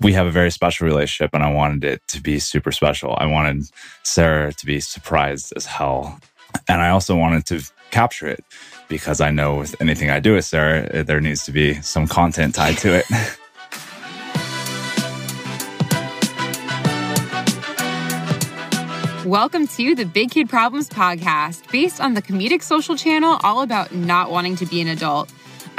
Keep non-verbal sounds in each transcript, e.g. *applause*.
we have a very special relationship and I wanted it to be super special. I wanted Sarah to be surprised as hell. And I also wanted to capture it because I know with anything I do with Sarah, eh, there needs to be some content tied to it. *laughs* Welcome to the Big Kid Problems podcast, based on the comedic social channel all about not wanting to be an adult.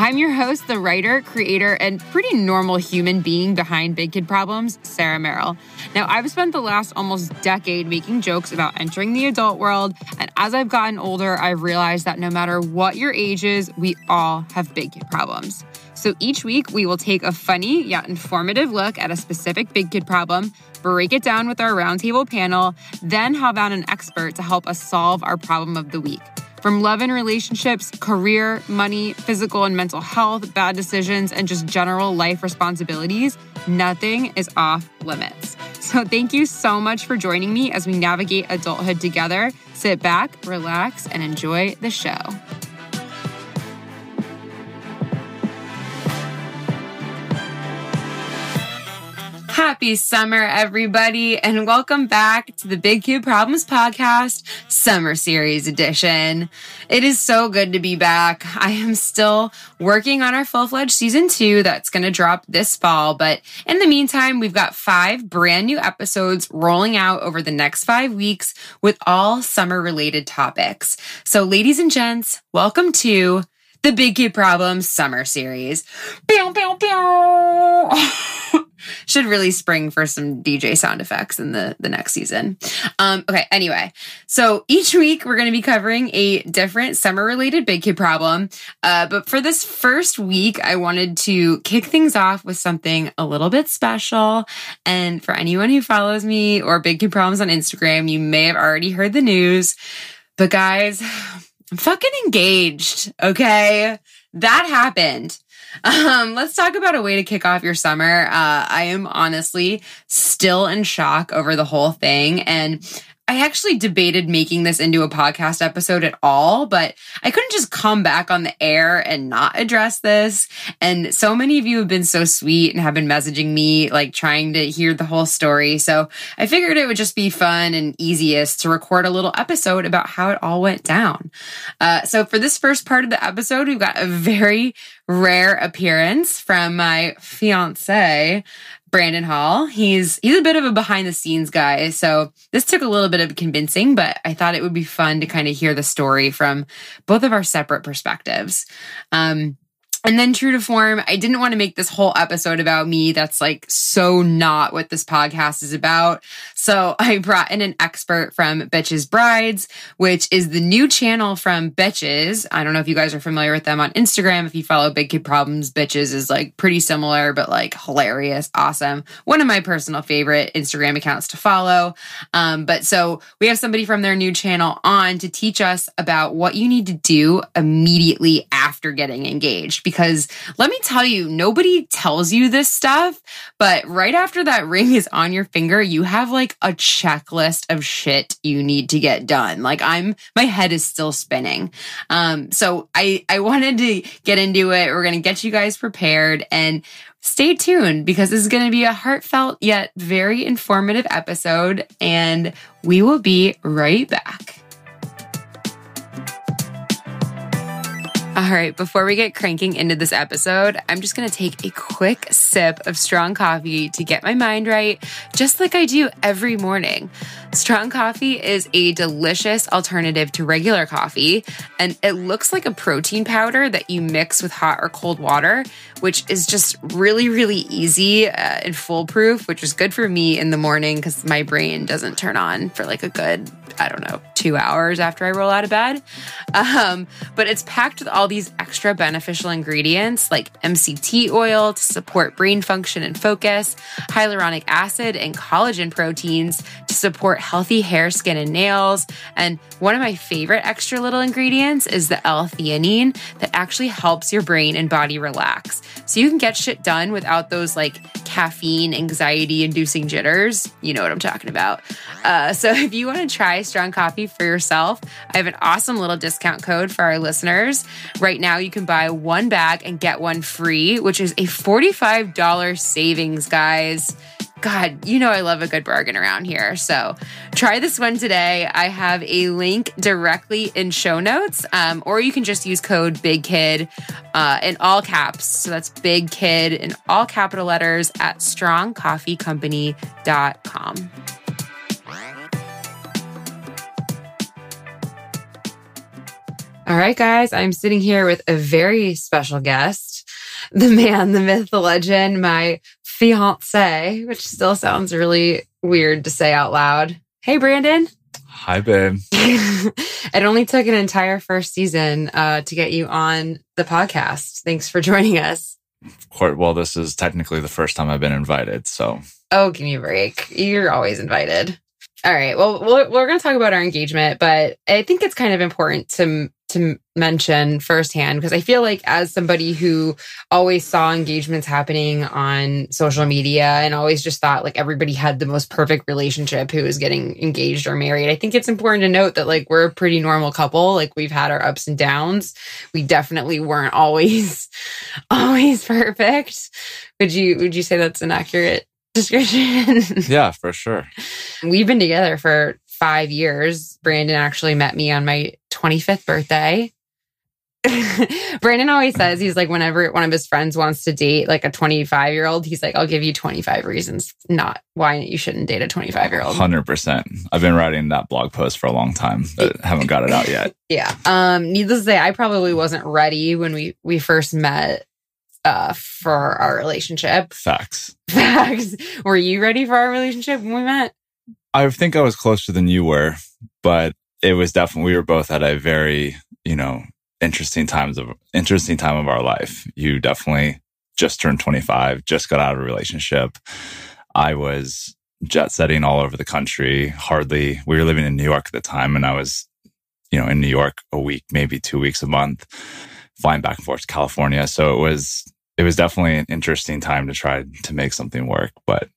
I'm your host, the writer, creator, and pretty normal human being behind Big Kid Problems, Sarah Merrill. Now, I've spent the last almost decade making jokes about entering the adult world, and as I've gotten older, I've realized that no matter what your age is, we all have big kid problems. So each week, we will take a funny yet informative look at a specific big kid problem, break it down with our roundtable panel, then have on an expert to help us solve our problem of the week. From love and relationships, career, money, physical and mental health, bad decisions, and just general life responsibilities, nothing is off limits. So, thank you so much for joining me as we navigate adulthood together. Sit back, relax, and enjoy the show. Happy summer, everybody, and welcome back to the Big Kid Problems Podcast Summer Series Edition. It is so good to be back. I am still working on our full fledged season two that's going to drop this fall, but in the meantime, we've got five brand new episodes rolling out over the next five weeks with all summer related topics. So, ladies and gents, welcome to the Big Kid Problems Summer Series. Pew, pew, pew. *laughs* Should really spring for some DJ sound effects in the, the next season. Um, okay, anyway. So each week we're going to be covering a different summer related big kid problem. Uh, but for this first week, I wanted to kick things off with something a little bit special. And for anyone who follows me or Big Kid Problems on Instagram, you may have already heard the news. But guys, *sighs* I'm fucking engaged. Okay. That happened. Um, let's talk about a way to kick off your summer. Uh, I am honestly still in shock over the whole thing. And I actually debated making this into a podcast episode at all, but I couldn't just come back on the air and not address this. And so many of you have been so sweet and have been messaging me, like trying to hear the whole story. So I figured it would just be fun and easiest to record a little episode about how it all went down. Uh, so for this first part of the episode, we've got a very rare appearance from my fiance, Brandon Hall. He's he's a bit of a behind the scenes guy, so this took a little bit of convincing, but I thought it would be fun to kind of hear the story from both of our separate perspectives. Um, and then, true to form, I didn't want to make this whole episode about me. That's like so not what this podcast is about. So *laughs* I brought in an expert from Betches Brides, which is the new channel from Betches. I don't know if you guys are familiar with them on Instagram. If you follow Big Kid Problems, Betches is like pretty similar, but like hilarious, awesome. One of my personal favorite Instagram accounts to follow. Um, but so we have somebody from their new channel on to teach us about what you need to do immediately after getting engaged because let me tell you, nobody tells you this stuff, but right after that ring is on your finger, you have like a checklist of shit you need to get done. Like I'm, my head is still spinning. Um, so I, I wanted to get into it. We're going to get you guys prepared and stay tuned because this is going to be a heartfelt yet very informative episode and we will be right back. All right, before we get cranking into this episode, I'm just going to take a quick sip of strong coffee to get my mind right, just like I do every morning. Strong coffee is a delicious alternative to regular coffee, and it looks like a protein powder that you mix with hot or cold water, which is just really, really easy uh, and foolproof, which is good for me in the morning because my brain doesn't turn on for like a good, I don't know, two hours after I roll out of bed. Um, but it's packed with all these extra beneficial ingredients like MCT oil to support brain function and focus, hyaluronic acid, and collagen proteins to support healthy hair, skin, and nails. And one of my favorite extra little ingredients is the L theanine that actually helps your brain and body relax. So you can get shit done without those like caffeine, anxiety inducing jitters. You know what I'm talking about. Uh, so *laughs* if you want to try strong coffee for yourself, I have an awesome little discount code for our listeners. Right now, you can buy one bag and get one free, which is a $45 savings, guys. God, you know I love a good bargain around here. So try this one today. I have a link directly in show notes, um, or you can just use code BIGKID uh, in all caps. So that's Big Kid in all capital letters at strongcoffeecompany.com. All right, guys, I'm sitting here with a very special guest, the man, the myth, the legend, my fiance, which still sounds really weird to say out loud. Hey, Brandon. Hi, babe. *laughs* it only took an entire first season uh, to get you on the podcast. Thanks for joining us. Well, this is technically the first time I've been invited. So, oh, give me a break. You're always invited. All right. Well, we're, we're going to talk about our engagement, but I think it's kind of important to to mention firsthand because I feel like as somebody who always saw engagements happening on social media and always just thought like everybody had the most perfect relationship who was getting engaged or married. I think it's important to note that like we're a pretty normal couple. Like we've had our ups and downs. We definitely weren't always *laughs* always perfect. Would you would you say that's an accurate description? *laughs* yeah, for sure. We've been together for five years. Brandon actually met me on my 25th birthday. *laughs* Brandon always says he's like, whenever one of his friends wants to date like a 25 year old, he's like, I'll give you 25 reasons not why you shouldn't date a 25 year old. 100%. I've been writing that blog post for a long time, but haven't got it out yet. *laughs* yeah. Um, needless to say, I probably wasn't ready when we, we first met uh, for our relationship. Facts. *laughs* Facts. Were you ready for our relationship when we met? I think I was closer than you were, but it was definitely we were both at a very, you know, interesting times of interesting time of our life. You definitely just turned 25, just got out of a relationship. I was jet setting all over the country. Hardly we were living in New York at the time and I was, you know, in New York a week, maybe 2 weeks a month, flying back and forth to California. So it was it was definitely an interesting time to try to make something work, but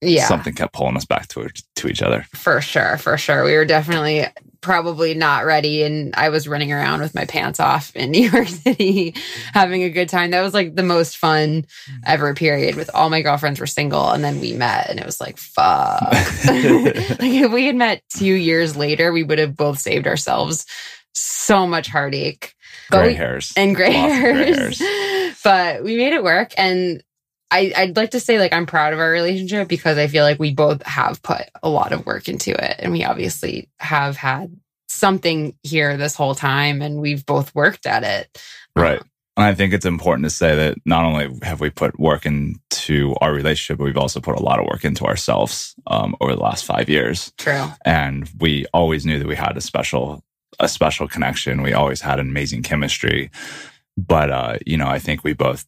yeah. something kept pulling us back to to each other. For sure, for sure. We were definitely probably not ready and I was running around with my pants off in *laughs* New York City having a good time. That was like the most fun mm-hmm. ever period with all my girlfriends were single and then we met and it was like fuck. *laughs* like if we had met 2 years later, we would have both saved ourselves so much heartache. Gray hairs. And gray hairs. gray hairs. *laughs* but we made it work and I, I'd like to say like I'm proud of our relationship because I feel like we both have put a lot of work into it. And we obviously have had something here this whole time and we've both worked at it. Right. And I think it's important to say that not only have we put work into our relationship, but we've also put a lot of work into ourselves um, over the last five years. True. And we always knew that we had a special, a special connection. We always had an amazing chemistry. But, uh, you know, I think we both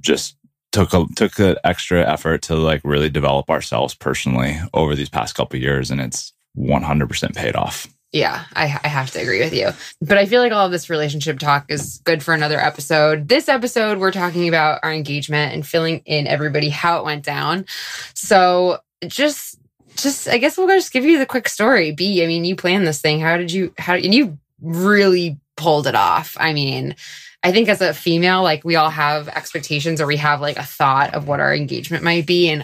just took a took an extra effort to like really develop ourselves personally over these past couple years and it's 100% paid off. Yeah I, I have to agree with you. But i feel like all of this relationship talk is good for another episode. This episode we're talking about our engagement and filling in everybody how it went down. So just just i guess we'll just give you the quick story. B i mean you planned this thing. How did you how and you really pulled it off. I mean I think as a female, like we all have expectations or we have like a thought of what our engagement might be. And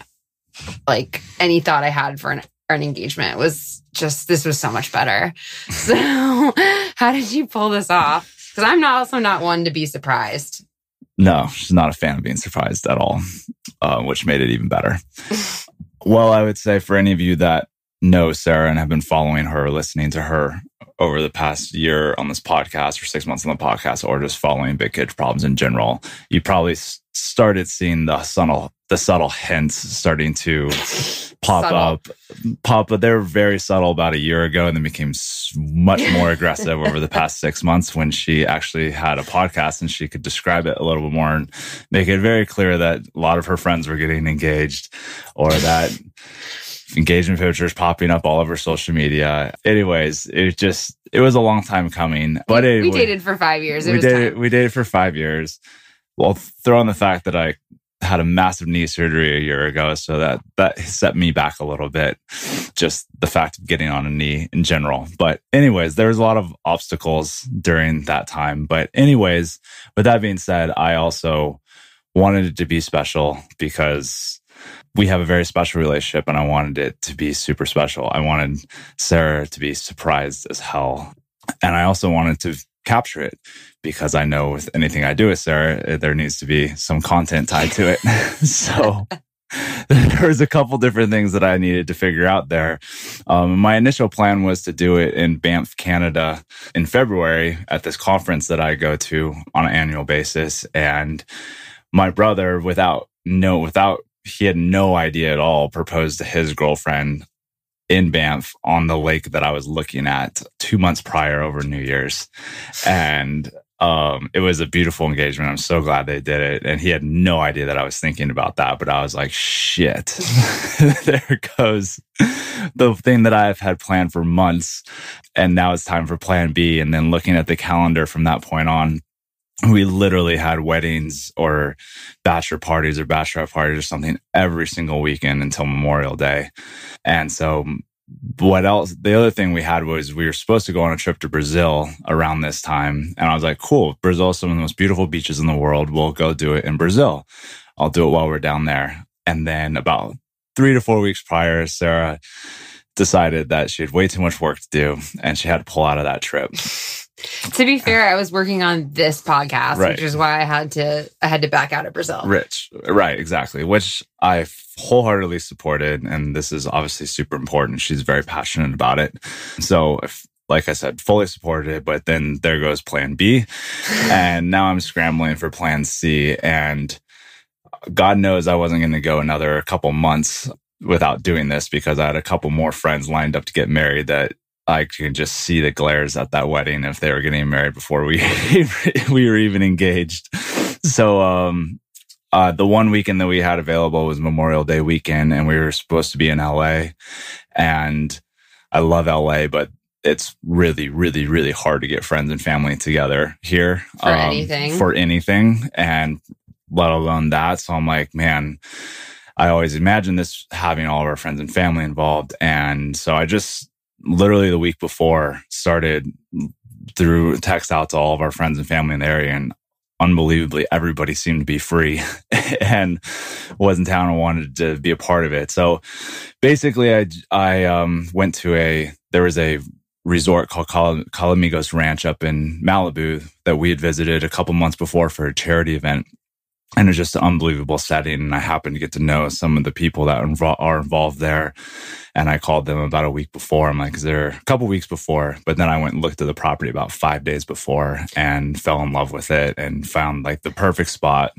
like any thought I had for an, an engagement was just, this was so much better. *laughs* So how did you pull this off? Because I'm not also not one to be surprised. No, she's not a fan of being surprised at all, uh, which made it even better. *laughs* well, I would say for any of you that know Sarah and have been following her, listening to her over the past year on this podcast or six months on the podcast or just following big kid problems in general, you probably started seeing the subtle, the subtle hints starting to pop subtle. up, pop, but they were very subtle about a year ago and then became much more *laughs* aggressive over the past six months when she actually had a podcast and she could describe it a little bit more and make it very clear that a lot of her friends were getting engaged or that engagement pictures popping up all over social media. Anyways, it just it was a long time coming. But we dated for five years. It we dated time. we dated for five years. Well, throw in the fact that I had a massive knee surgery a year ago. So that, that set me back a little bit. Just the fact of getting on a knee in general. But anyways, there was a lot of obstacles during that time. But anyways, with that being said, I also wanted it to be special because we have a very special relationship and I wanted it to be super special. I wanted Sarah to be surprised as hell. And I also wanted to capture it because I know with anything I do with Sarah, eh, there needs to be some content tied to it. *laughs* so *laughs* there was a couple different things that I needed to figure out there. Um, my initial plan was to do it in Banff, Canada in February at this conference that I go to on an annual basis. And my brother, without no, without he had no idea at all, proposed to his girlfriend in Banff on the lake that I was looking at two months prior over New Year's. And um, it was a beautiful engagement. I'm so glad they did it. And he had no idea that I was thinking about that, but I was like, shit, *laughs* there goes the thing that I've had planned for months. And now it's time for plan B. And then looking at the calendar from that point on, we literally had weddings or bachelor parties or bachelorette parties or something every single weekend until Memorial Day. And so mm, what else? The other thing we had was we were supposed to go on a trip to Brazil around this time. And I was like, cool, Brazil is some of the most beautiful beaches in the world. We'll go do it in Brazil. I'll do it while we're down there. And then about three to four weeks prior, Sarah decided that she had way too much work to do and she had to pull out of that trip. *laughs* to be fair, I was working on this podcast, right. which is why I had to I had to back out of Brazil. Rich, right? Exactly, which I wholeheartedly supported, and this is obviously super important. She's very passionate about it, so. If, like I said, fully supported it, but then there goes plan B. *laughs* and now I'm scrambling for plan C. And God knows I wasn't going to go another couple months without doing this because I had a couple more friends lined up to get married that I can just see the glares at that wedding if they were getting married before we *laughs* we were even engaged. So um uh, the one weekend that we had available was Memorial Day weekend, and we were supposed to be in LA. And I love LA, but it's really, really, really hard to get friends and family together here for um, anything. For anything, and let alone that. So I'm like, man, I always imagine this having all of our friends and family involved, and so I just literally the week before started through text out to all of our friends and family in the area and unbelievably everybody seemed to be free *laughs* and was in town and wanted to be a part of it. So basically i i um, went to a there was a resort called Cal- calamigos ranch up in malibu that we had visited a couple months before for a charity event and it's just an unbelievable setting. And I happened to get to know some of the people that are involved there. And I called them about a week before. I'm like, is there a couple weeks before? But then I went and looked at the property about five days before and fell in love with it and found like the perfect spot.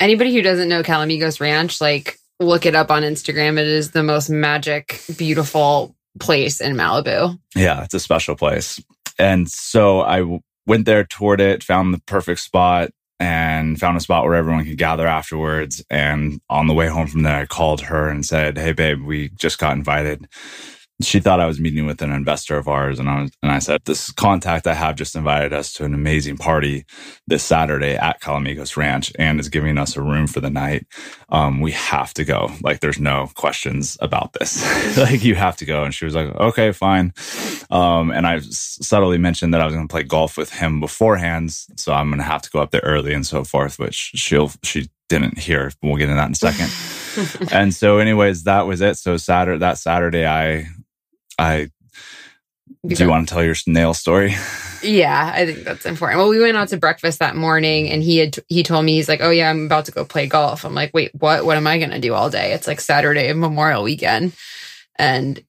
Anybody who doesn't know Calamigos Ranch, like look it up on Instagram. It is the most magic, beautiful place in Malibu. Yeah, it's a special place. And so I went there, toured it, found the perfect spot, and found a spot where everyone could gather afterwards. And on the way home from there, I called her and said, Hey, babe, we just got invited she thought I was meeting with an investor of ours, and I was, and I said, "This contact I have just invited us to an amazing party this Saturday at Calamigos Ranch, and is giving us a room for the night. Um, we have to go. Like, there's no questions about this. *laughs* like, you have to go." And she was like, "Okay, fine." Um, and I subtly mentioned that I was going to play golf with him beforehand, so I'm going to have to go up there early and so forth, which she'll she didn't hear. We'll get into that in a second. *laughs* and so, anyways, that was it. So Saturday, that Saturday, I I do you want to tell your nail story? Yeah, I think that's important. Well, we went out to breakfast that morning and he had he told me he's like, "Oh yeah, I'm about to go play golf." I'm like, "Wait, what? What am I going to do all day?" It's like Saturday Memorial weekend. And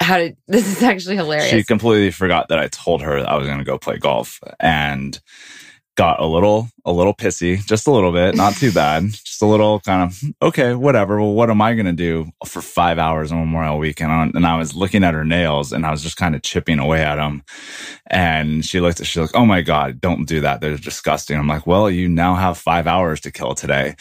how did *laughs* this is actually hilarious. She completely forgot that I told her I was going to go play golf and got a little a little pissy, just a little bit, not too bad, *laughs* just a little kind of okay, whatever. Well, what am I going to do for five hours on Memorial Weekend? And I was looking at her nails, and I was just kind of chipping away at them. And she looked at, she's like, "Oh my god, don't do that. They're disgusting." I'm like, "Well, you now have five hours to kill today,"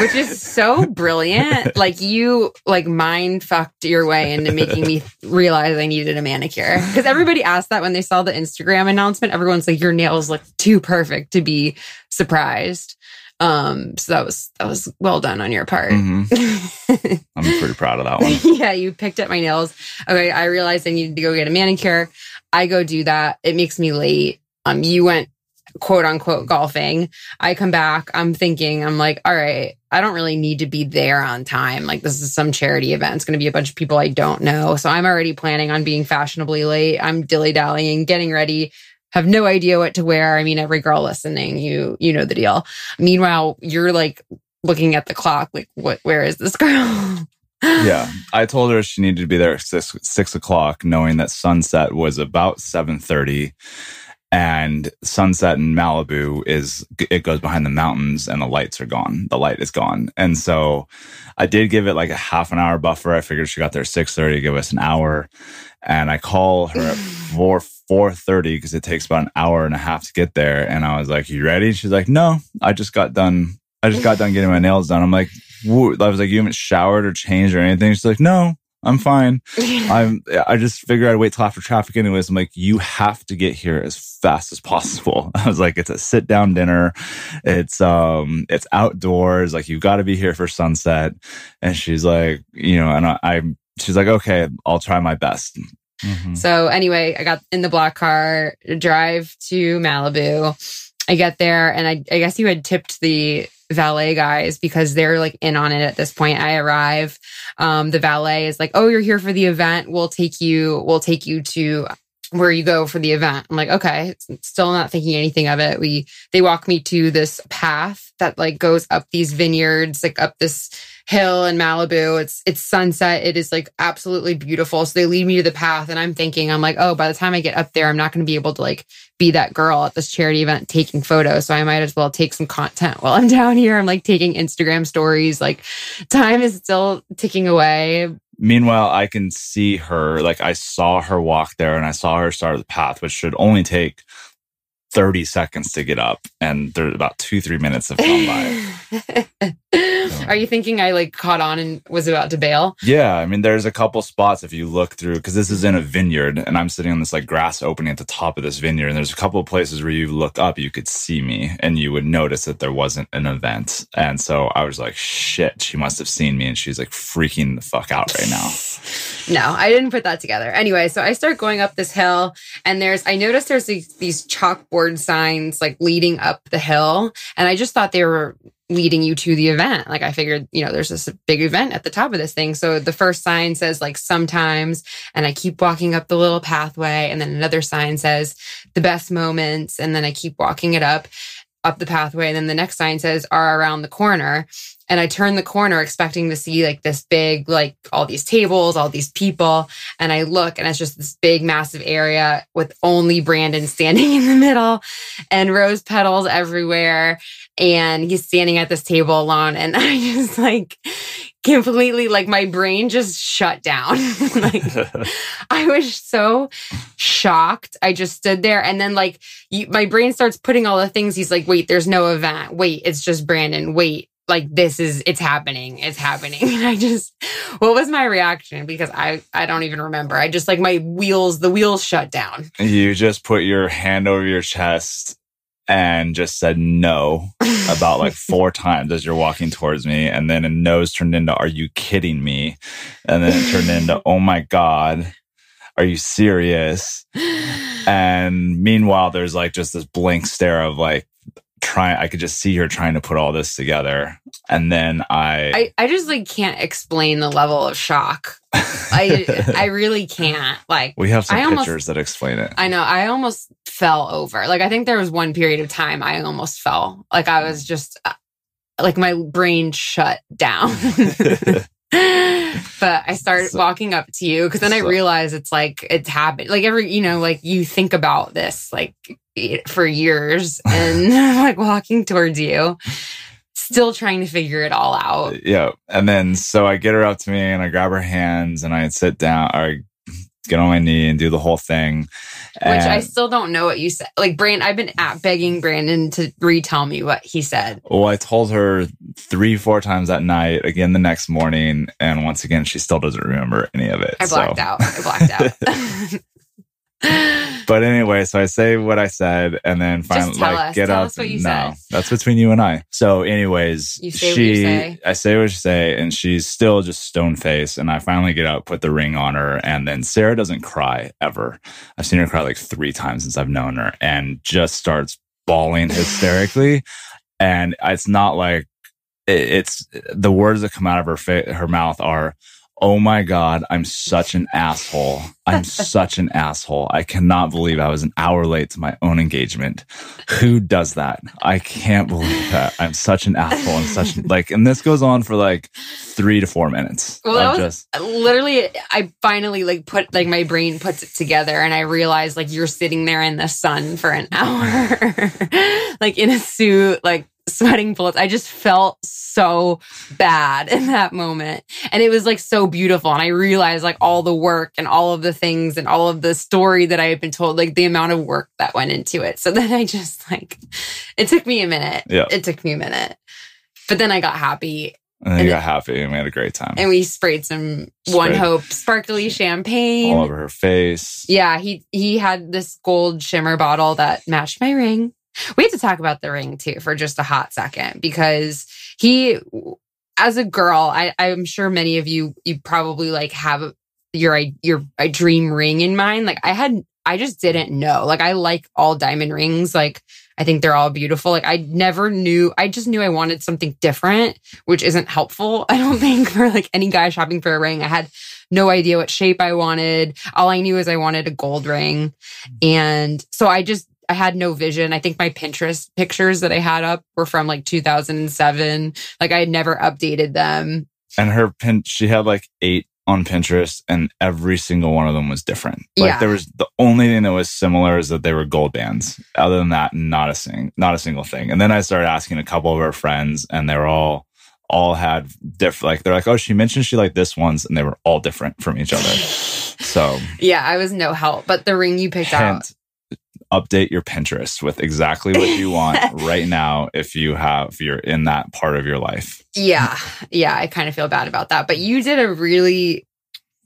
which is *laughs* so brilliant. like you like mind fucked your way into making me realize I needed a manicure because everybody asked that when they saw the Instagram announcement. Everyone's like, "Your nails look too perfect to be." surprised. Um, so that was that was well done on your part. Mhm. *laughs* I'm pretty proud of that one. *laughs* yeah, you picked up my nails. Okay, I realized I needed to go get a manicure. I go do that. It makes me late. Um, you went quote unquote golfing. I come back. I'm thinking, I'm like, all right, I don't really need to be there on time. Like this is some charity event. It's going to be a bunch of people I don't know. So I'm already planning on being fashionably late. I'm dilly dallying, getting ready. Have no idea what to wear. I mean, every girl listening, you you know the deal. Meanwhile, you're like looking at the clock, like, what? Where is this girl? *laughs* yeah, I told her she needed to be there at six, six o'clock, knowing that sunset was about seven thirty, and sunset in Malibu is it goes behind the mountains and the lights are gone. The light is gone, and so I did give it like a half an hour buffer. I figured she got there six thirty, give us an hour, and I call her at *sighs* four four thirty because it takes about an hour and a half to get there. And I was like, "You ready?" She's like, "No, I just got done. I just got done getting my nails done." I'm like, Woo. I was like, "You haven't showered or changed or anything?" She's like, "No." I'm fine. *laughs* I'm. I just figured I'd wait till after traffic, anyways. I'm like, you have to get here as fast as possible. *laughs* I was like, it's a sit down dinner. It's um, it's outdoors. Like, you've got to be here for sunset. And she's like, you know, and I, I she's like, okay, I'll try my best. Mhm. So anyway, I got in the black car, drive to Malibu. I get there and I, I guess you had tipped the valet guys because they're like in on it at this point. I arrive. Um, the valet is like, Oh, you're here for the event. We'll take you, we'll take you to where you go for the event. I'm like, okay, still not thinking anything of it. We, they walk me to this path that like goes up these vineyards, like up this hill in Malibu. It's it's sunset. It is like absolutely beautiful. So they lead me to the path and I'm thinking, I'm like, oh, by the time I get up there, I'm not going to be able to like be that girl at this charity event taking photos. So I might as well take some content while I'm *laughs* down here. I'm like taking Instagram stories. Like time is still ticking away. Meanwhile, I can see her. Like I saw her walk there, and I saw her start the path, which should only take. 30 seconds to get up and there's about two three minutes have gone by *laughs* Are you thinking I like caught on and was about to bail? Yeah, I mean, there's a couple spots if you look through because this is in a vineyard, and I'm sitting on this like grass opening at the top of this vineyard, and there's a couple of places where you look up, you could see me, and you would notice that there wasn't an event, and so I was like, "Shit, she must have seen me," and she's like freaking the fuck out right now. No, I didn't put that together. Anyway, so I start going up this hill, and there's I noticed there's these, these chalkboard signs like leading up the hill, and I just thought they were leading you to the event. Like I figured, you know, there's this big event at the top of this thing. So the first sign says like sometimes, and I keep walking up the little pathway. And then another sign says the best moments. And then I keep walking it up, up the pathway. And then the next sign says are around the corner. And I turn the corner expecting to see like this big, like all these tables, all these people. And I look and it's just this big, massive area with only Brandon standing *laughs* in the middle and rose petals everywhere. And he's standing at this table alone. And *laughs* I just like completely, like my brain just shut down. *laughs* like I was so shocked. I just stood there and then like you, my brain starts putting all the things. He's like, wait, there's no event. Wait, it's just Brandon. Wait, like this is it's happening it's happening *laughs* and i just what was my reaction because i i don't even remember i just like my wheels the wheels shut down you just put your hand over your chest and just said no *laughs* about like four times as you're walking towards me. And then a nose turned into, are you kidding me? And then it turned into, oh my God, are you serious? *laughs* And meanwhile, there's like just this blank stare of like, trying, I could just see her trying to put all this together. And then I, I, I just like can't explain the level of shock. I *laughs* I really can't. Like we have some I pictures almost- that explain it. I know I almost fell over. Like I think there was one period of time I almost fell. Like I was just uh, like my brain shut down. *laughs* *laughs* but I started So- walking up to you because then I so- realized it's like it's happened. Like every, you know, like you think about this like for years *laughs* and *laughs* like walking towards you, still trying to figure it all out. yeah. And then so I get her up to me and I grab her hands and I sit down or get on my knee and do the whole thing. Which I still don't know what you said. Like Brandon, I've been at begging Brandon to retell me what he said. Well, I told her three, four times that night, again the next morning, and once again, she still doesn't remember any of it. I blacked so. out. I blacked out. *laughs* but anyway, so I say what I said, and then finally, like, us. get Tell up. us what you no, said. that's between you and I. So, anyways, You say what she, you say. I say what you say, and she's still just stone face. And I finally get up, put the ring on her, and then Sarah doesn't cry ever. I've seen her cry like three times since I've known her, and just starts bawling hysterically. and it's not like it- it's the words that come out of her fa- her mouth are oh my god i'm such an asshole. I'm *laughs* such an asshole. I cannot believe i was an hour late to my own engagement. Who does that? I can't believe that. I'm such an asshole. And such *laughs* like and this goes on for like three to four minutes Well, that was- just literally i finally like put like my brain puts it together and i realized like you're sitting there in the sun for an *laughs* hour like in a suit like sweating bullets. I just felt so bad in that moment. And it was like so beautiful. And i realized like all the work and all of the things and all of the story that i had been told like the amount of work that went into it. So *laughs* then i just like it took me a minute. Yeah. it took me a minute. But then i got happy. And then And you got happy and we had a great time. And we sprayed some One Hope sparkly champagne. all over her face. Yeah, he he had this gold shimmer bottle that matched my ring. We had to talk about the ring too for just a hot second because he, as a girl, I, I'm sure many of you you probably like have your your a dream ring in mind. Like I had, I just didn't know. Like I like all diamond rings. Like I think they're all beautiful. Like I never knew. I just knew I wanted something different, which isn't helpful. *laughs* I don't think for like any guy shopping for a ring. I had no idea what shape I wanted. All I knew is I wanted a gold ring. Mm-hmm. And so I just, I had no vision. I think my Pinterest pictures that I had up were from like 2007. Like I had never updated them. and her pin she had like eight on pinterest and every single one of them was different like Yeah. there was the only thing that was similar is that they were gold bands other than that not a sing not a single thing and then i started asking a couple of her friends and they were all all had different like they're like oh she mentioned she liked this ones and they were all different from each other *laughs* so Yeah, I was no help, but the ring you picked out. Update your pinterest with exactly what you want *laughs* right now if you have you're in that part of your life Yeah. Yeah. I kind of feel bad about that. But you did a really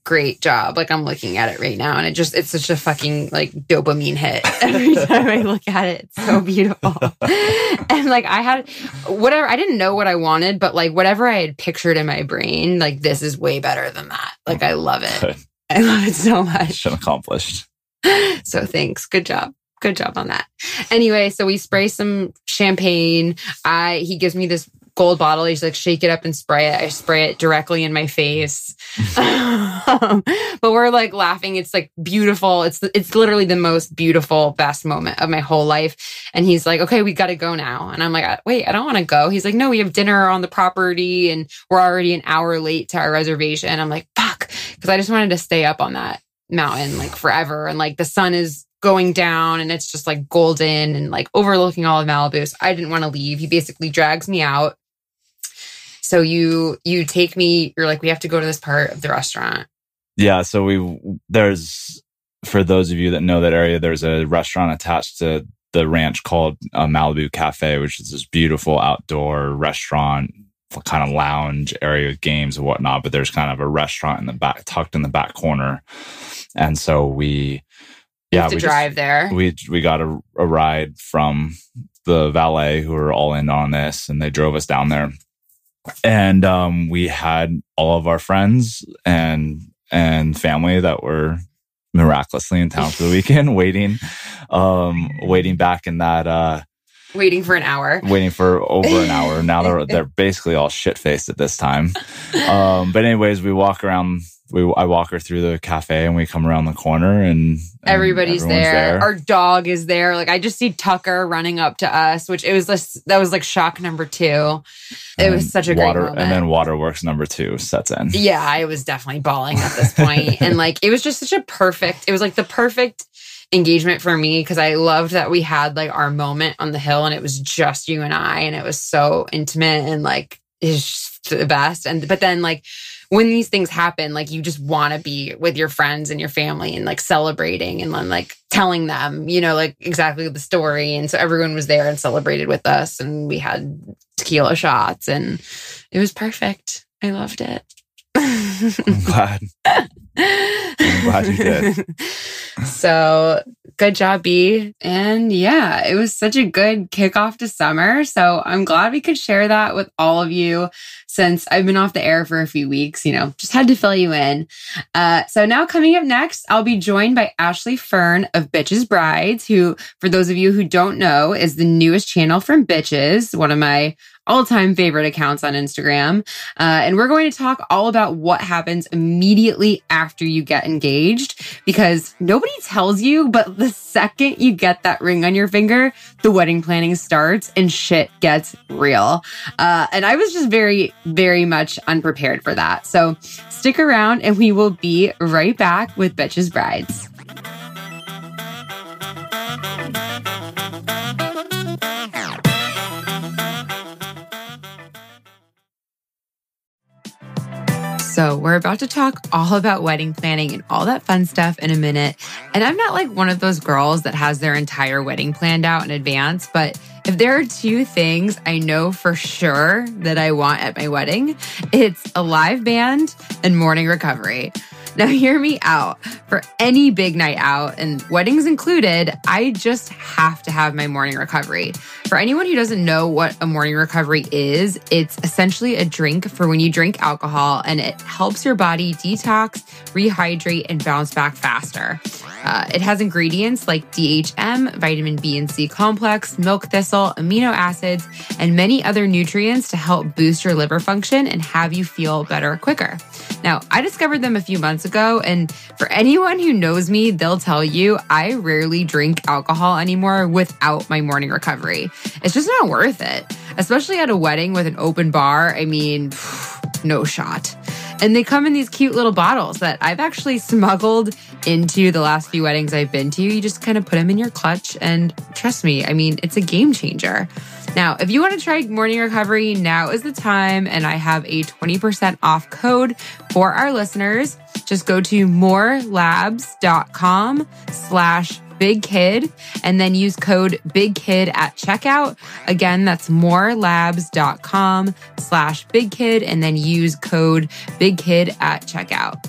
great job. Like I'm looking at it right now and it just, it's such a fucking like dopamine hit *laughs* every time I look at it. It's so beautiful. *laughs* and like I had whatever, I didn't know what I wanted, but like whatever I had pictured in my brain, like this is way better than that. Like I love it. Good. I love it so much. mission accomplished So thanks. Good job. Good job on that. Anyway, so we spray some champagne. I he gives me this gold bottle. He's like, shake it up and spray it. I spray it directly in my face. Um, *laughs* but we're like laughing. It's like beautiful. It's it's literally the most beautiful, best moment of my whole life. And he's like, okay, we got to go now. And I'm like, wait, I don't want to go. He's like, no, we have dinner on the property and we're already an hour late to our reservation. I'm like, fuck, because I just wanted to stay up on that mountain like forever. And like the sun is going down and it's just like golden and like overlooking all of Malibu. So I didn't want to leave. He basically drags me out. So you you take me, you're like, we have to go to this part of the restaurant. Yeah, so we there's for those of you that know that area, there's a restaurant attached to the ranch called uh, Malibu Cafe, which is this beautiful outdoor restaurant, kind of lounge area with games and whatnot. But there's kind of a restaurant in the back, tucked in the back corner, and so we, yeah, have to we drive there. We we got a, a ride from the valet who were all in on this, and they drove us down there and um, we had all of our friends and and family that were miraculously in town for the weekend *laughs* waiting um waiting back in that uh waiting for an hour. waiting for over an hour now they're *laughs* they're basically all shit faced at this time *laughs* um but anyways we walk around we i walk her through the cafe and we come around the corner and, and Everybody's everyone's there. Our dog is there. Like I just see Tucker running up to us, which it was this that was like shock number two. It And was such a great moment. and then waterworks number two sets in yeah, I was definitely bawling at this point. and like it was just such a perfect, it was like the perfect engagement for me because I loved that we had like our moment on the hill and it was just you and I and it was so intimate and like it's just the best. And but then like when these things happen, like you just want to be with your friends and your family and like celebrating and then like telling them, you know, like exactly the story. And so everyone was there and celebrated with us and we had tequila shots and it was perfect. I loved it. *laughs* i'm glad *laughs* Glad you did. *laughs* So good job, B. And yeah, it was such a good kickoff to summer. So I'm glad we could share that with all of you since I've been off the air for a few weeks, you know, just had to fill you in. Uh, so now coming up next, I'll be joined by Ashley Fern of Betches Brides, who, for those of you who don't know, is the newest channel from Betches, one of my all time favorite accounts on Instagram. Uh, and we're going to talk all about what happens immediately after you get engaged because nobody tells you, but the second you get that ring on your finger, the wedding planning starts and shit gets real. Uh, and I was just very, very much unprepared for that. So stick around and we will be right back with Betches Brides. So, we're about to talk all about wedding planning and all that fun stuff in a minute. And I'm not like one of those girls that has their entire wedding planned out in advance, but if there are two things I know for sure that I want at my wedding, it's a live band and morning recovery. Now, *laughs* hear me out. For any big night out, and weddings included, I just have to have my morning recovery. For anyone who doesn't know what a morning recovery is, it's essentially a drink for when you drink alcohol and it helps your body detox, rehydrate, and bounce back faster. Uh, it has ingredients like DHM, vitamin B and C complex, milk thistle, amino acids, and many other nutrients to help boost your liver function and have you feel better quicker. Now, I discovered them a few months ago, and for anyone who knows me, they'll tell you I rarely drink alcohol anymore without my morning recovery. It's just not worth it, especially at a wedding with an open bar. I mean, no shot. And they come in these cute little bottles that I've actually smuggled into the last few weddings I've been to. You just kind of put them in your clutch, and trust me, I mean, it's a game changer. Now, if you want to try morning recovery, now is the time, and I have a 20% off code for our listeners. Just go to morelabs.com slash big kid and then use code big kid at checkout again that's morelabs.com slash big kid and then use code big kid at checkout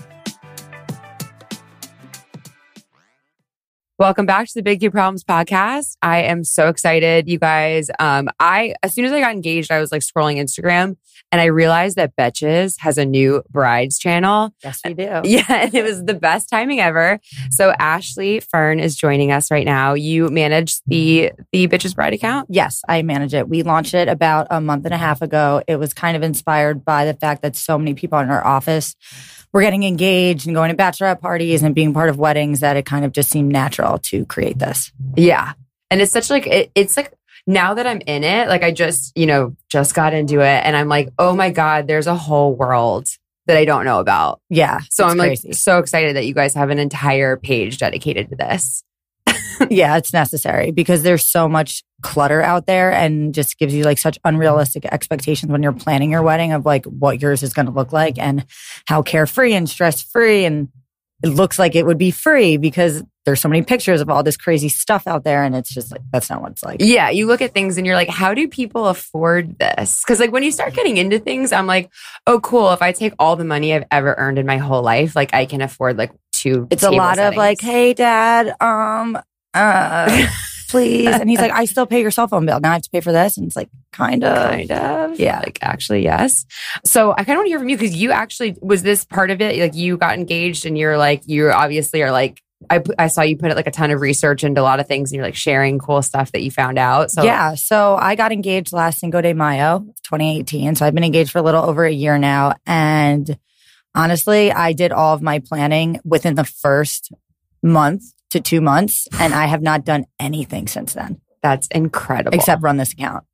Welcome back to the Big Kid Problems podcast. I am so excited, you guys. Um, I as soon as I got engaged, I was like scrolling Instagram and I realized that Betches has a new brides channel. Yes, we do. *laughs* Yeah, and it was the best timing ever. So Ashley Fern is joining us right now. You manage the the Betches Bride account? Yes, I manage it. We launched it about a month and a half ago. It was kind of inspired by the fact that so many people in our office were getting engaged and going to bachelorette parties and being part of weddings that it kind of just seemed natural to create this. Yeah. And it's such like it, it's like now that I'm in it, like I just, you know, just got into it and I'm like, oh my God, there's a whole world that I don't know about. Yeah. So I'm crazy. like so excited that you guys have an entire page dedicated to this. *laughs* yeah, it's necessary because there's so much clutter out there and just gives you like such unrealistic expectations when you're planning your wedding of like what yours is going to look like and how carefree and stress free and it looks like it would be free because there's so many pictures of all this crazy stuff out there and it's just like that's not what it's like. Yeah, you look at things and you're like how do people afford this? Cuz like when you start getting into things I'm like, "Oh cool, if I take all the money I've ever earned in my whole life, like I can afford like two It's a lot settings. of like, "Hey dad, um uh *laughs* please. And he's like, *laughs* I still pay your cell phone bill. Now I have to pay for this. And it's like, kind of. Kind of. Yeah. Like, actually, yes. So I kind of want to hear from you because you actually, was this part of it? Like, you got engaged and you're like, you obviously are like, I, I saw you put it like a ton of research into a lot of things and you're like sharing cool stuff that you found out. So, yeah. So I got engaged last Cinco de Mayo, 2018. So I've been engaged for a little over a year now. And honestly, I did all of my planning within the first month to two months, and I have not done anything since then. That's incredible. Except run this account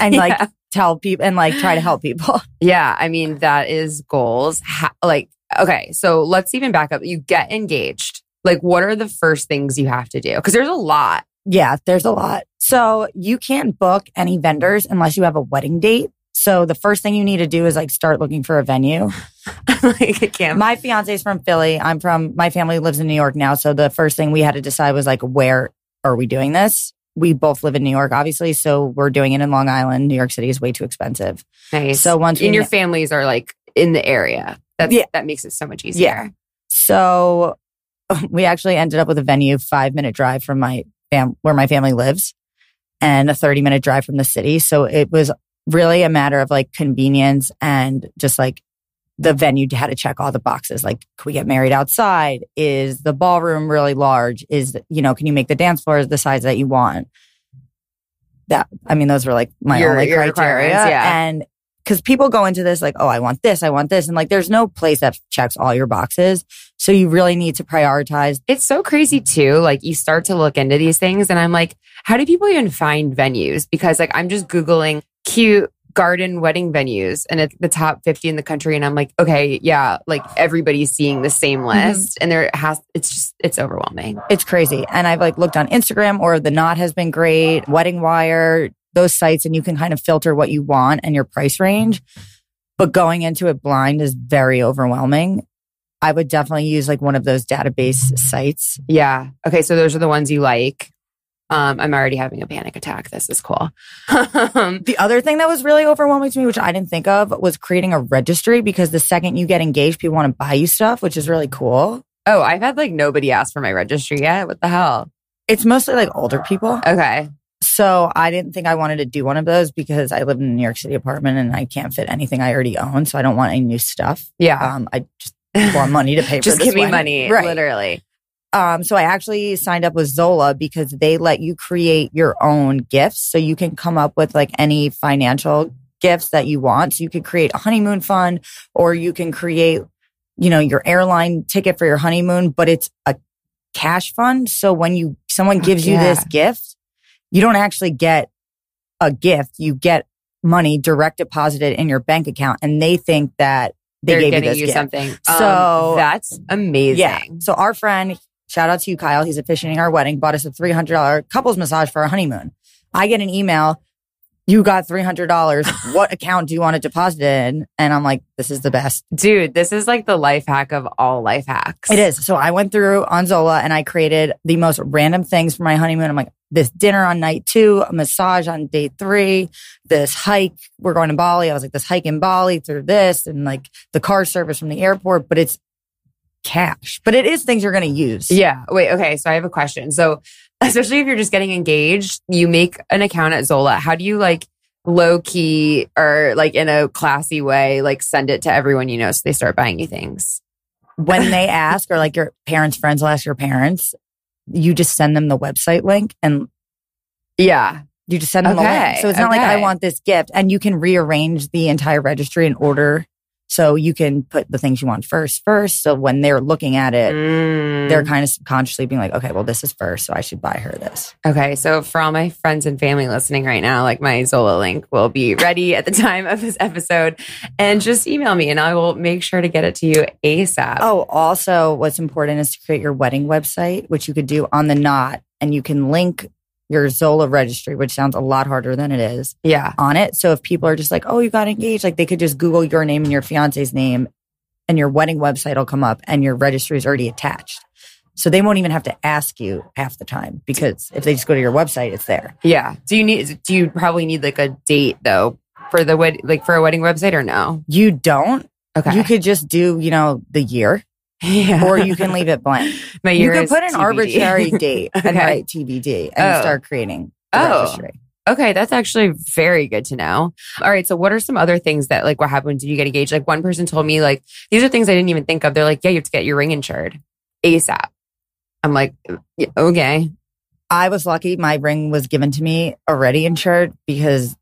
and *laughs* like tell people and like try to help people. *laughs* Yeah. I mean, that is goals. Ha- like, okay. So let's even back up. You get engaged. Like, what are the first things you have to do? Because there's a lot. Yeah, there's a lot. So you can't book any vendors unless you have a wedding date. So the first thing you need to do is like start looking for a venue. *laughs* like, I can't. My fiance is from Philly. I'm from my family lives in New York now. So the first thing we had to decide was like, where are we doing this? We both live in New York, obviously. So we're doing it in Long Island. New York City is way too expensive. Nice. So once and your kn- families are like in the area. That's, Yeah. That makes it so much easier. Yeah. So *laughs* we actually ended up with a venue five minute drive from my fam where my family lives and a 30 minute drive from the city. So it was really a matter of like convenience and just like the venue had to check all the boxes. Like, can we get married outside? Is the ballroom really large? Is, you know, can you make the dance floors the size that you want? That, I mean, those were like my Your- only criteria. yeah. And because people go into this like, oh, I want this, I want this. And like, there's no place that checks all your boxes. So you really need to prioritize. It's so crazy too. Like you start to look into these things and I'm like, how do people even find venues? Because like I'm just Googling cute garden wedding venues and it's the top 50 in the country. And I'm like, okay, yeah, like everybody's seeing the same mm-hmm. list and there has, it's just, it's overwhelming. It's crazy. And I've like looked on Instagram or the knot has been great, Wedding Wire, those sites, and you can kind of filter what you want and your price range. But going into it blind is very overwhelming. I would definitely use like one of those database sites. Yeah. Okay. So those are the ones you like. Um, I'm already having a panic attack. This is cool. *laughs* The other thing that was really overwhelming to me, which I didn't think of, was creating a registry because the second you get engaged, people want to buy you stuff, which is really cool. oh, I've had like nobody ask for my registry yet. What the hell? It's mostly like older people. Okay. So I didn't think I wanted to do one of those because I live in a New York City apartment and I can't fit anything I already own. So I don't want any new stuff. Yeah. Um, I just want money to pay *laughs* for just give me wedding. money. Right. Literally. Um, so I actually signed up with Zola because they let you create your own gifts. So you can come up with like any financial gifts that you want. So you could create a honeymoon fund or you can create, you know, your airline ticket for your honeymoon, but it's a cash fund. So when you, someone gives you yeah. this gift, you don't actually get a gift. You get money direct deposited in your bank account and they think that they They're gave you this you gift. something. Um, So- that's amazing. Yeah. So our friend, shout out to you, Kyle. He's officiating our wedding, bought us a $300 couples massage for our honeymoon. I get an email. You got $300. what *laughs* account do you want it deposited in? And I'm like, this is the best. Dude, this is like the life hack of all life hacks. It is. So I went through on Zola and I created the most random things for my honeymoon. I'm like, this dinner on night two, a massage on day three, this hike. We're going to Bali. I was like, this hike in Bali through this and like the car service from the airport, but it's cash, but it is things you're going to use. Yeah. Wait, okay. So I have a question. So, especially if you're just getting engaged, you make an account at Zola. How do you like low key or like in a classy way, like send it to everyone you know so they start buying you things? when they *laughs* ask or like your parents' friends will ask your parents, you just send them the website link and Yeah. you just send them the Okay, link. So it's not like I want this gift and you can rearrange the entire registry in order. So you can put the things you want first, first. So when they're looking at it, Mm. they're kind of subconsciously being like, okay, well, this is first. So I should buy her this. Okay, so for all my friends and family listening right now, like my Zola link will be ready at the *laughs* time of this episode. And just email me and I will make sure to get it to you ASAP. Oh, also, what's important is to create your wedding website, which you could do on the knot and you can link your Zola registry, which sounds a lot harder than it is. yeah. on it. So if people are just like, oh, you got engaged, like they could just Google your name and your fiance's name and your wedding website will come up and your registry is already attached. So they won't even have to ask you half the time because if they just go to your website, it's there. Yeah. Do you need, do you probably need like a date though for the wed, like for a wedding website or no? You don't. Okay. You could just do, you know, the year yeah. or you can leave it blank. *laughs* My you is put an TBD. arbitrary *laughs* date and Okay. write TBD and Oh. start creating Oh. registry. Okay, that's actually very good to know. All right, so what are some other things that like what happened? Did you get engaged? Like one person told me like these are things I didn't even think of. They're like, yeah, you have to get your ring insured ASAP. I'm like, yeah, okay, I was lucky. My ring was given to me already insured because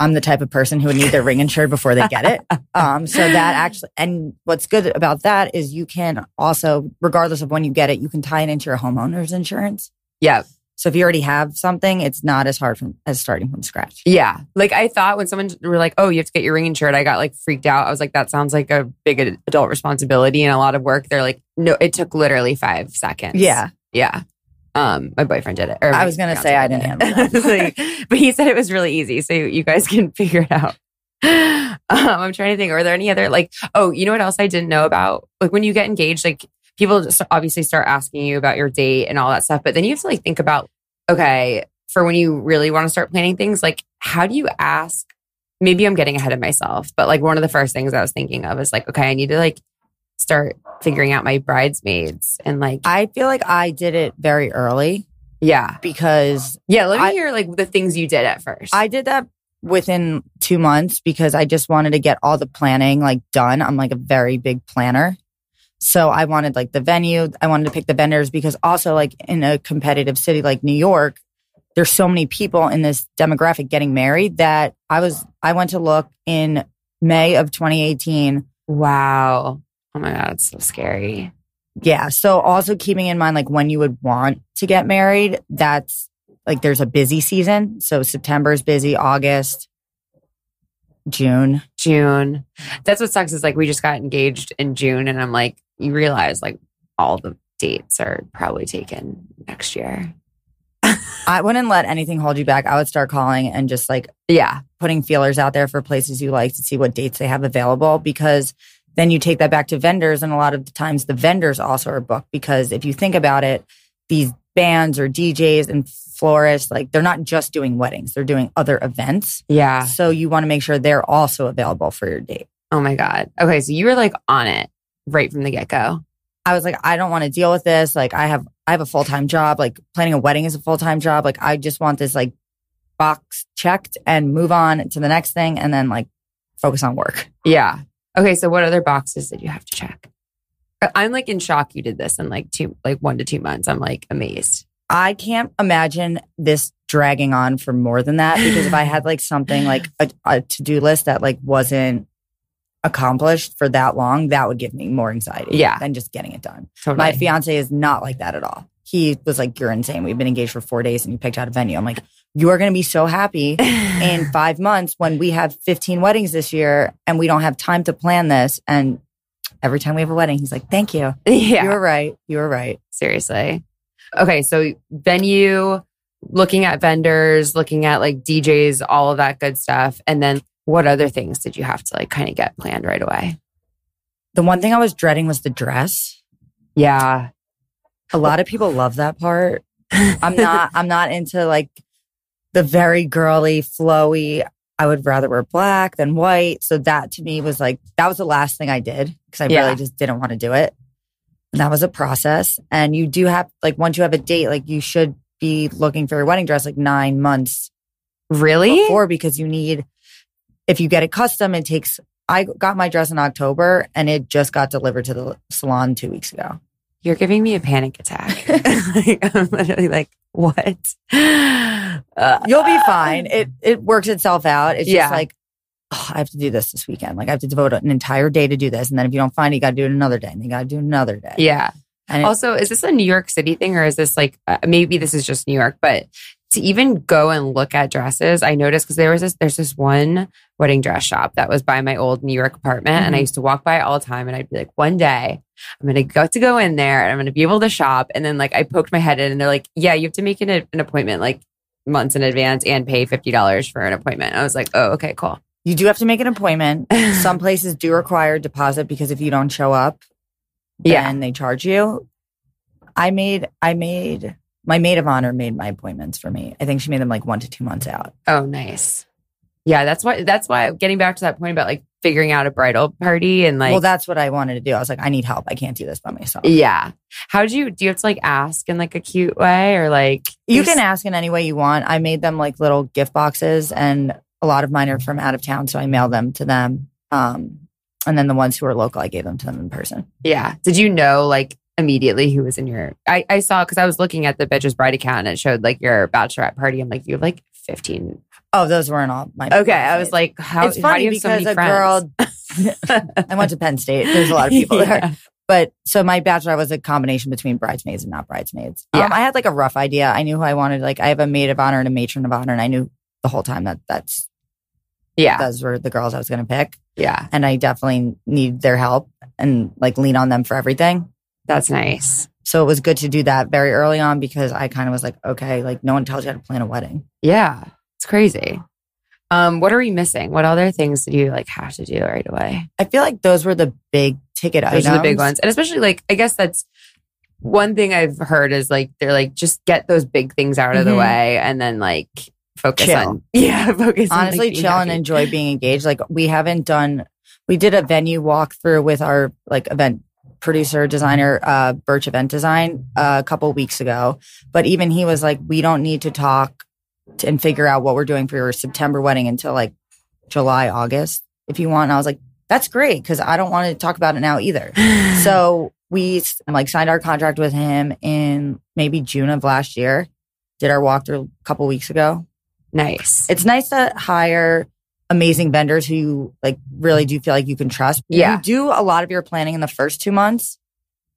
I'm the type of person who would need their ring insured before they get it. *laughs* Um, so that actually, and what's good about that is you can also, regardless of when you get it, you can tie it into your homeowner's insurance. yeah, So if you already have something, it's not as hard from, as starting from scratch. yeah. Like I thought when someone were like, oh, you have to get your ring insured, I got like freaked out. I was like, that sounds like a big adult responsibility and a lot of work. They're like, no, it took literally five seconds. Yeah. yeah. Um, my boyfriend did it. I was gonna say I did didn't it. handle that. *laughs* Like, but he said it was really easy, so you guys can *laughs* figure it out. *gasps* Um, I'm trying to think. Are there any other like? Oh, you know what else I didn't know about? Like when you get engaged, like people just obviously start asking you about your date and all that stuff, but then you have to like think about okay for when you really want to start planning things. Like how do you ask? Maybe I'm getting ahead of myself, but like one of the first things I was thinking of is like, okay, I need to like start figuring out my bridesmaids and like I feel like I did it very early yeah. because Yeah, let me I- hear like the things you did at first. I did that within two months because I just wanted to get all the planning like done. I'm like a very big planner. So I wanted like the venue. I wanted to pick the vendors because also like in a competitive city like New York, there's so many people in this demographic getting married that I was, I went to look in May of 2018. wow. Oh my god, it's so scary. Yeah. So also keeping in mind like when you would want to get married, that's like there's a busy season. So September is busy, August, June. June. That's what sucks is like we just got engaged in June and I'm like, you realize like all the dates are probably taken next year. I wouldn't let anything hold you back. I would start calling and just like Yeah. putting feelers out there for places you like to see what dates they have available because then you take that back to vendors and a lot of the times the vendors also are booked because if you think about it, these bands or DJs and florists like they're not just doing weddings, they're doing other events. Yeah. So you want to make sure they're also available for your date. Oh my God. Okay. So you were like on it right from the get go. I was like, I don't want to deal with this. Like, I have, I have a full time job. Like, planning a wedding is a full time job. Like, I just want this like box checked and move on to the next thing, and then like focus on work. Yeah. Okay. So what other boxes did you have to check? I'm like in shock you did this in like two, like one to two months. I'm like amazed. I can't imagine this dragging on for more than that because if I had like something like a, a to do list that like wasn't accomplished for that long, that would give me more anxiety Yeah. than just getting it done. Totally. My fiance is not like that at all. He was like, You're insane. We've been engaged for four days and you picked out a venue. I'm like, You are going to be so happy *laughs* in five months when we have 15 weddings this year and we don't have time to plan this. And every time we have a wedding, he's like, Thank you. yeah. You were right. You were right. Seriously. Okay. So venue, looking at vendors, looking at like DJs, all of that good stuff. And then what other things did you have to like kind of get planned right away? The one thing I was dreading was the dress. Yeah. A lot of people love that part. *laughs* I'm not, I'm not into like the very girly, flowy. I would rather wear black than white. So that to me was like, that was the last thing I did because I Yeah. really just didn't want to do it. And that was a process. And you do have, like, once you have a date, like, you should be looking for your wedding dress like nine months Really? before because you need, if you get it custom, it takes, I got my dress in October and it just got delivered to the salon two weeks ago. You're giving me a panic attack. *laughs* like, I'm literally like, what? Uh, You'll be fine. It it works itself out. It's Yeah. just like oh, I have to do this this weekend. Like I have to devote an entire day to do this, and then if you don't find it, you got to do it another day, and you got to do another day. Yeah. And Also, is this a New York City thing or is this like uh, maybe this is just New York, but to even go and look at dresses, I noticed because there was this there's this one wedding dress shop that was by my old New York apartment, and I Mhm. used to walk by it all the time, and I'd be like, one day I'm gonna go to go in there, and I'm gonna be able to shop, and then like I poked my head in, and they're like, yeah, you have to make an, an appointment like months in advance and pay fifty dollars for an appointment. I was like, oh, okay, cool. you do have to make an appointment. *laughs* Some places do require deposit because if you don't show up, then Yeah. they charge you. I made I made my maid of honor made my appointments for me. I think she made them like one to two months out. Oh, nice. Yeah, that's why. That's why. Getting back to that point about like figuring out a bridal party and like well, that's what I wanted to do. I was like, I need help. I can't do this by myself. Yeah. How do you do you have to like ask in like a cute way or like You can ask in any way you want. I made them like little gift boxes, and a lot of mine are from out of town, so I mail them to them. Um, and then the ones who are local, I gave them to them in person. Yeah. Did you know like immediately who was in your I, I saw because I was looking at the Betches Bride account and it showed like your bachelorette party. I'm like, you have like 15. Oh, those weren't all my. Okay. I was like, how, it's how funny do you have so because many a friends? girl. *laughs* I went to Penn State. There's a lot of people there, but so my bachelor was a combination between bridesmaids and not bridesmaids. Yeah. Um, I had like a rough idea. I knew who I wanted. Like I have a maid of honor and a matron of honor, and I knew the whole time that that's Yeah. those were the girls I was going to pick, Yeah. and I definitely need their help and like lean on them for everything. That's nice. So it was good to do that very early on because I kind of was like, okay, like no one tells you how to plan a wedding. Yeah. It's crazy. Um, what are we missing? What other things did you like have to do right away? I feel like those were the big ticket Those items. are the big ones. And especially like I guess that's one thing I've heard is like they're like just get those big things out of the Mhm. way and then like focus Chill. on *laughs* yeah, focus on Honestly, like, being chill and enjoy being engaged. Like we haven't done, we did a venue walkthrough with our like event producer designer uh birch event design uh, a couple weeks ago but even he was like we don't need to talk and figure out what we're doing for your september wedding until like july august if you want and i was like that's great because i don't want to talk about it now either *sighs* so we like signed our contract with him in maybe june of last year did our walkthrough a couple weeks ago nice. it's nice to hire amazing vendors who you like really do feel like you can trust. Yeah. You do a lot of your planning in the first two months.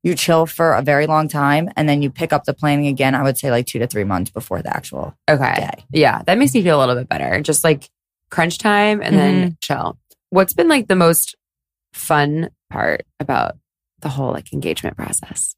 You chill for a very long time and then you pick up the planning again, I would say like two to three months before the actual Okay. day. Yeah, that makes me feel a little bit better. Just like crunch time and then mm-hmm. chill. What's been like the most fun part about the whole like engagement process?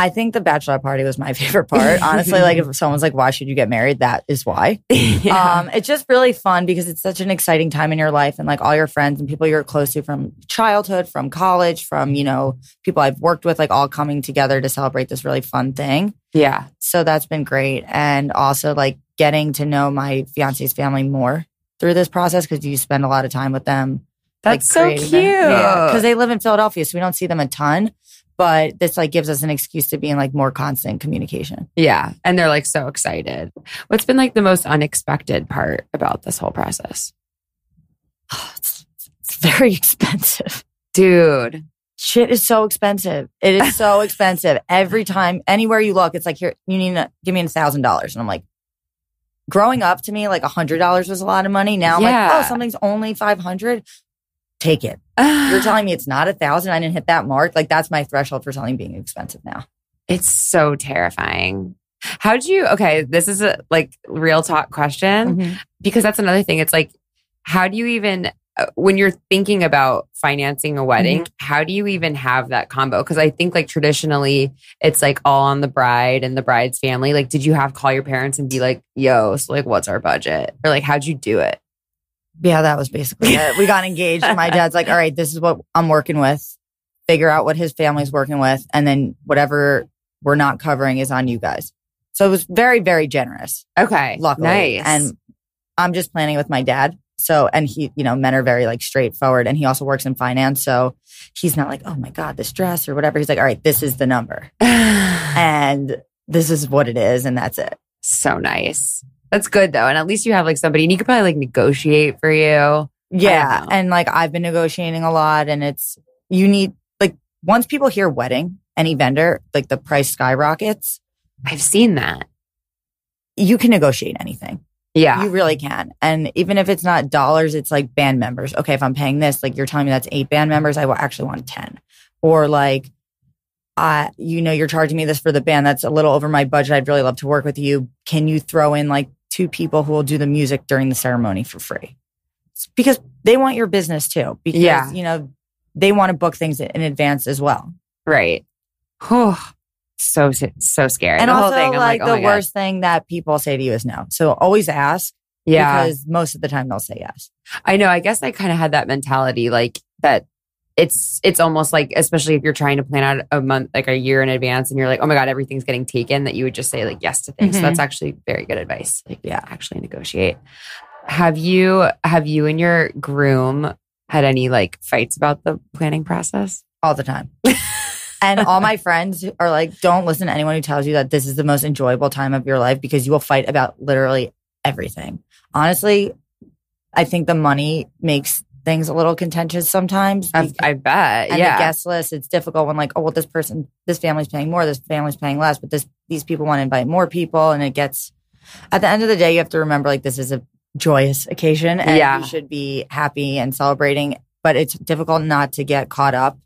I think the bachelor party was my *laughs* favorite part. Honestly, like if someone's like, why should you get married? That is why. *laughs* yeah. Um, it's just really fun because it's such an exciting time in your life and like all your friends and people you're close to from childhood, from college, from, you know, people I've worked with, like all coming together to celebrate this really fun thing. yeah. So that's been great. And also like getting to know my fiance's family more through this process because you spend a lot of time with them. That's so cute. Because they live in Philadelphia, so we don't see them a ton. But this like gives us an excuse to be in like more constant communication. Yeah. And they're like so excited. What's been like the most unexpected part about this whole process? *sighs* it's, it's very *laughs* expensive. Dude. Shit is so expensive. It is so *laughs* expensive. Every time, anywhere you look, it's like here, you need to give me a thousand dollars. And I'm like, growing up to me, like a hundred dollars was a lot of money. Now I'm Yeah. like, oh, something's only 500. Take it. *sighs* You're telling me it's not a thousand. I didn't hit that mark. Like that's my threshold for something being expensive now. It's so terrifying. How do you, okay, this is a like real talk question because that's another thing. It's like, how do you even, uh, when you're thinking about financing a wedding, how do you even have that combo? Because I think like traditionally it's like all on the bride and the bride's family. Like, did you have call your parents and be like, yo, so like, what's our budget? Or like, how'd you do it? Yeah, that was basically it. We got engaged. and My *laughs* dad's like, all right, this is what I'm working with. Figure out what his family's working with. And then whatever we're not covering is on you guys. So it was very, very generous. Okay. luckily. Nice. And I'm just planning with my dad. So, and he, you know, men are very like straightforward and he also works in finance. So he's not like, oh my God, this dress or whatever. He's like, all right, this is the number *sighs* and this is what it is. And that's it. so nice. That's good though. And at least you have like somebody and you could probably like negotiate for you. Yeah. And like I've been negotiating a lot and it's, you need, like, once people hear wedding, any vendor, like the price skyrockets, I've seen that. you can negotiate anything. Yeah. You really can. And even if it's not dollars, it's like band members. Okay, if I'm paying this, like you're telling me that's eight band members, I will actually want 10. Or like, uh, you know, you're charging me this for the band. That's a little over my budget. I'd really love to work with you. Can you throw in like two people who will do the music during the ceremony for free? It's because they want your business too. Because, Yeah. you know, they want to book things in advance as well. Right. Whew. So so scary. And the also, whole thing, I'm like, oh the my God. worst thing that people say to you is no. So always ask Yeah, because most of the time they'll say yes. I know. I guess I kind of had that mentality, like that. It's it's almost like, especially if you're trying to plan out a month, like a year in advance, and you're like, oh my god, everything's getting taken. That you would just say like yes to things. So Mhm. that's actually very good advice. Like, Yeah. actually negotiate. Have you have you and your groom had any like fights about the planning process? all the time. and all my *laughs* friends are like, don't listen to anyone who tells you that this is the most enjoyable time of your life because you will fight about literally everything. Honestly, I think the money makes things a little contentious sometimes. I, I bet. and yeah. the guest list, it's difficult when like, oh well, this person, this family's paying more, this family's paying less, but this these people want to invite more people, and it gets. At the end of the day, you have to remember like this is a joyous occasion, and Yeah. you should be happy and celebrating. But it's difficult not to get caught up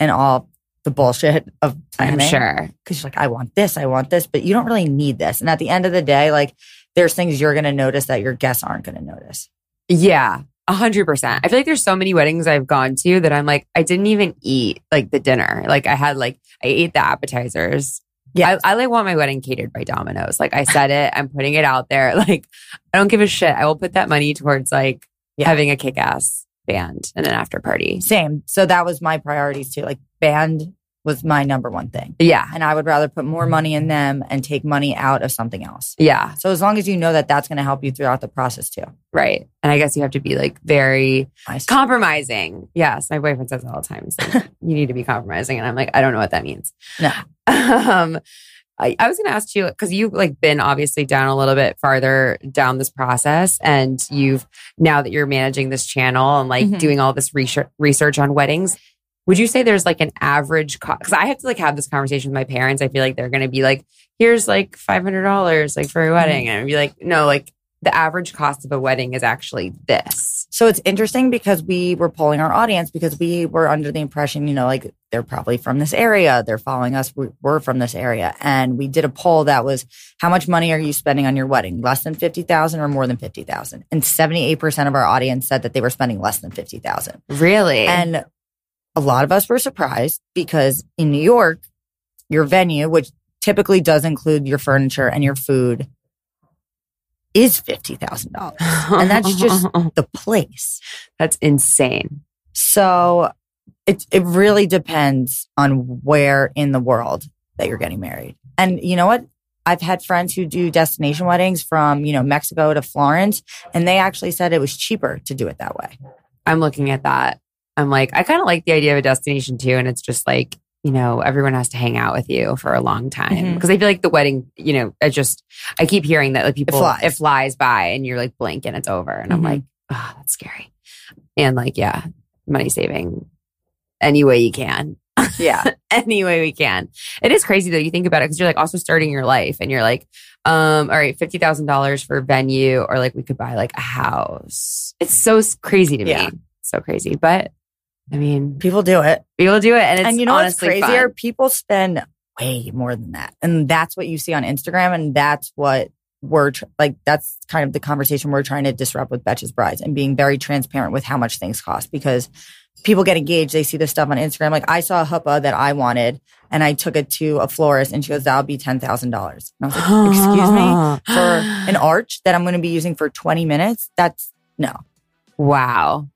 in all the bullshit of planning. I'm sure. because you're like, I want this, I want this, but you don't really need this. And at the end of the day, like there's things you're going to notice that your guests aren't going to notice. Yeah, a hundred percent. I feel like there's so many weddings I've gone to that I'm like, I didn't even eat like the dinner. Like I had like I ate the appetizers. Yeah. I, I like want my wedding catered by Domino's. Like I said it, I'm putting it out there. *laughs* Like I don't give a shit. I will put that money towards like Yeah. having a kick ass band and an after party. Same. So that was my priorities too. Like band was my number one thing. Yeah. And I would rather put more money in them and take money out of something else. Yeah. So as long as you know that that's going to help you throughout the process too. Right. And I guess you have to be like very compromising. Yes. My boyfriend says it all the time. Like, *laughs* you need to be compromising. And I'm like, I don't know what that means. No. *laughs* Um, I, I was going to ask you because you've like been obviously down a little bit farther down this process, and you've now that you're managing this channel and like Mhm. doing all this research research on weddings. Would you say there's like an average cost? Because I have to like have this conversation with my parents. I feel like they're going to be like, "Here's like five hundred dollars like for a wedding," mm-hmm. and I'd be like, "No, like the average cost of a wedding is actually this." So it's interesting because we were polling our audience because we were under the impression, you know, like they're probably from this area. They're following us. We- We're from this area. And we did a poll that was how much money are you spending on your wedding? Less than 50,000 or more than 50,000? And 78% of our audience said that they were spending less than 50,000. Really? And a lot of us were surprised because in New York, your venue, which typically does include your furniture and your food, is $50,000. and that's just- *laughs* The place. that's insane. So it it really depends on where in the world that you're getting married. And you know what? I've had friends who do destination weddings from, you know, Mexico to Florence, and they actually said it was cheaper to do it that way. I'm looking at that. I'm like, I kind of like the idea of a destination too. And it's just like, you know, everyone has to hang out with you for a long time. Mhm. Because I feel like the wedding, you know, I just, I keep hearing that like people, flies. it flies by and you're like blink and it's over. And I'm Mhm. like, oh, that's scary. And like, yeah, money saving any way you can. Yeah. *laughs* any way we can. It is crazy though. You think about it because you're like also starting your life and you're like, um, all right, fifty thousand dollars for a venue, or like we could buy like a house. It's so crazy to Yeah. me, so crazy. But I mean, People do it. people do it, and it's and you know what's crazier? fun. People spend way more than that. And that's what you see on Instagram. And that's what we're tr- like, that's kind of the conversation we're trying to disrupt with Betches Brides and being very transparent with how much things cost because people get engaged. They see this stuff on Instagram. Like I saw a huppah that I wanted and I took it to a florist and she goes, that'll be $10,000. And I was like, excuse me? For *gasps* an arch that I'm going to be using for 20 minutes? That's no. wow,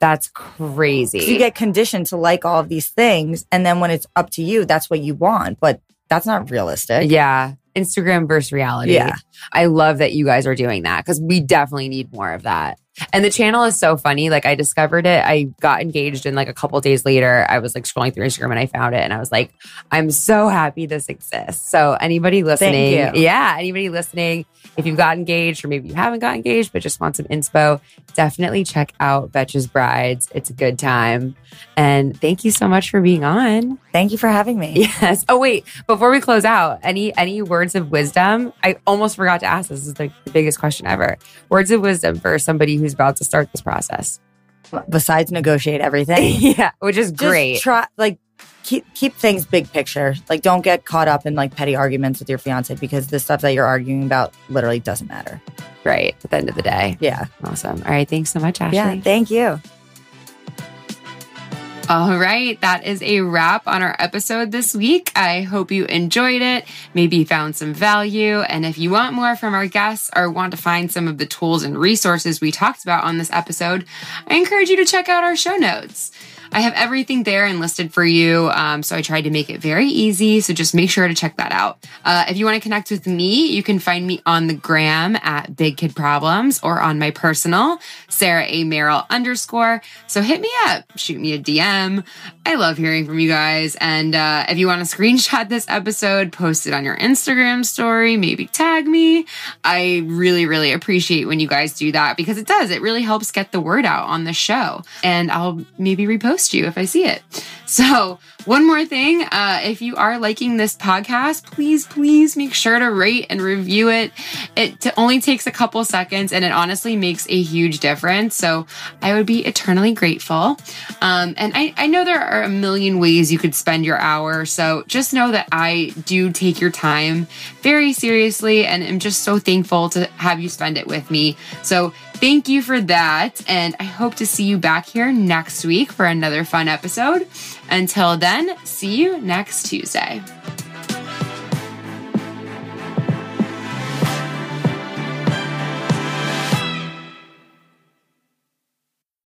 that's crazy. you get conditioned to like all of these things. And then when it's up to you, that's what you want. But that's not realistic. yeah, Instagram versus reality. Yeah. I love that you guys are doing that because we definitely need more of that. And the channel is so funny. Like I discovered it. I got engaged and like a couple days later, I was like scrolling through Instagram and I found it and I was like, I'm so happy this exists. So anybody listening, yeah, anybody listening, if you've got engaged or maybe you haven't got engaged but just want some inspo, definitely check out Betches Brides. It's a good time. And thank you so much for being on. Thank you for having me. Yes. Oh wait, before we close out, any any words of wisdom? I almost forgot to ask. This is like the biggest question ever. Words of wisdom for somebody who's about to start this process. Besides negotiate everything, *laughs* yeah, which is just great. try like keep keep things big picture. Like don't get caught up in like petty arguments with your fiance because the stuff that you're arguing about literally doesn't matter. Right at the end of the day. Yeah. Awesome. All right. Thanks so much, Ashley. Yeah. Thank you. All right, that is a wrap on our episode this week. I hope you enjoyed it, maybe found some value. And if you want more from our guests or want to find some of the tools and resources we talked about on this episode, I encourage you to check out our show notes. I have everything there and listed for you. Um, so I tried to make it very easy. So just make sure to check that out. Uh, if you want to connect with me, you can find me on the gram at Big Kid Problems or on my personal, Sarah A. Merrill underscore. So hit me up, shoot me a DM. I love hearing from you guys. And uh, if you want to screenshot this episode, post it on your Instagram story, maybe tag me. I really, really appreciate when you guys do that because it does. It really helps get the word out on the show. And I'll maybe repost you if I see it. So, one more thing uh, if you are liking this podcast, please, please make sure to rate and review it. It t- only takes a couple seconds and it honestly makes a huge difference. So, I would be eternally grateful. Um, and I, I know there are a million ways you could spend your hour. So, just know that I do take your time very seriously and am just so thankful to have you spend it with me. So, thank you for that. And I hope to see you back here next week for another fun episode. Until then, see you next Tuesday.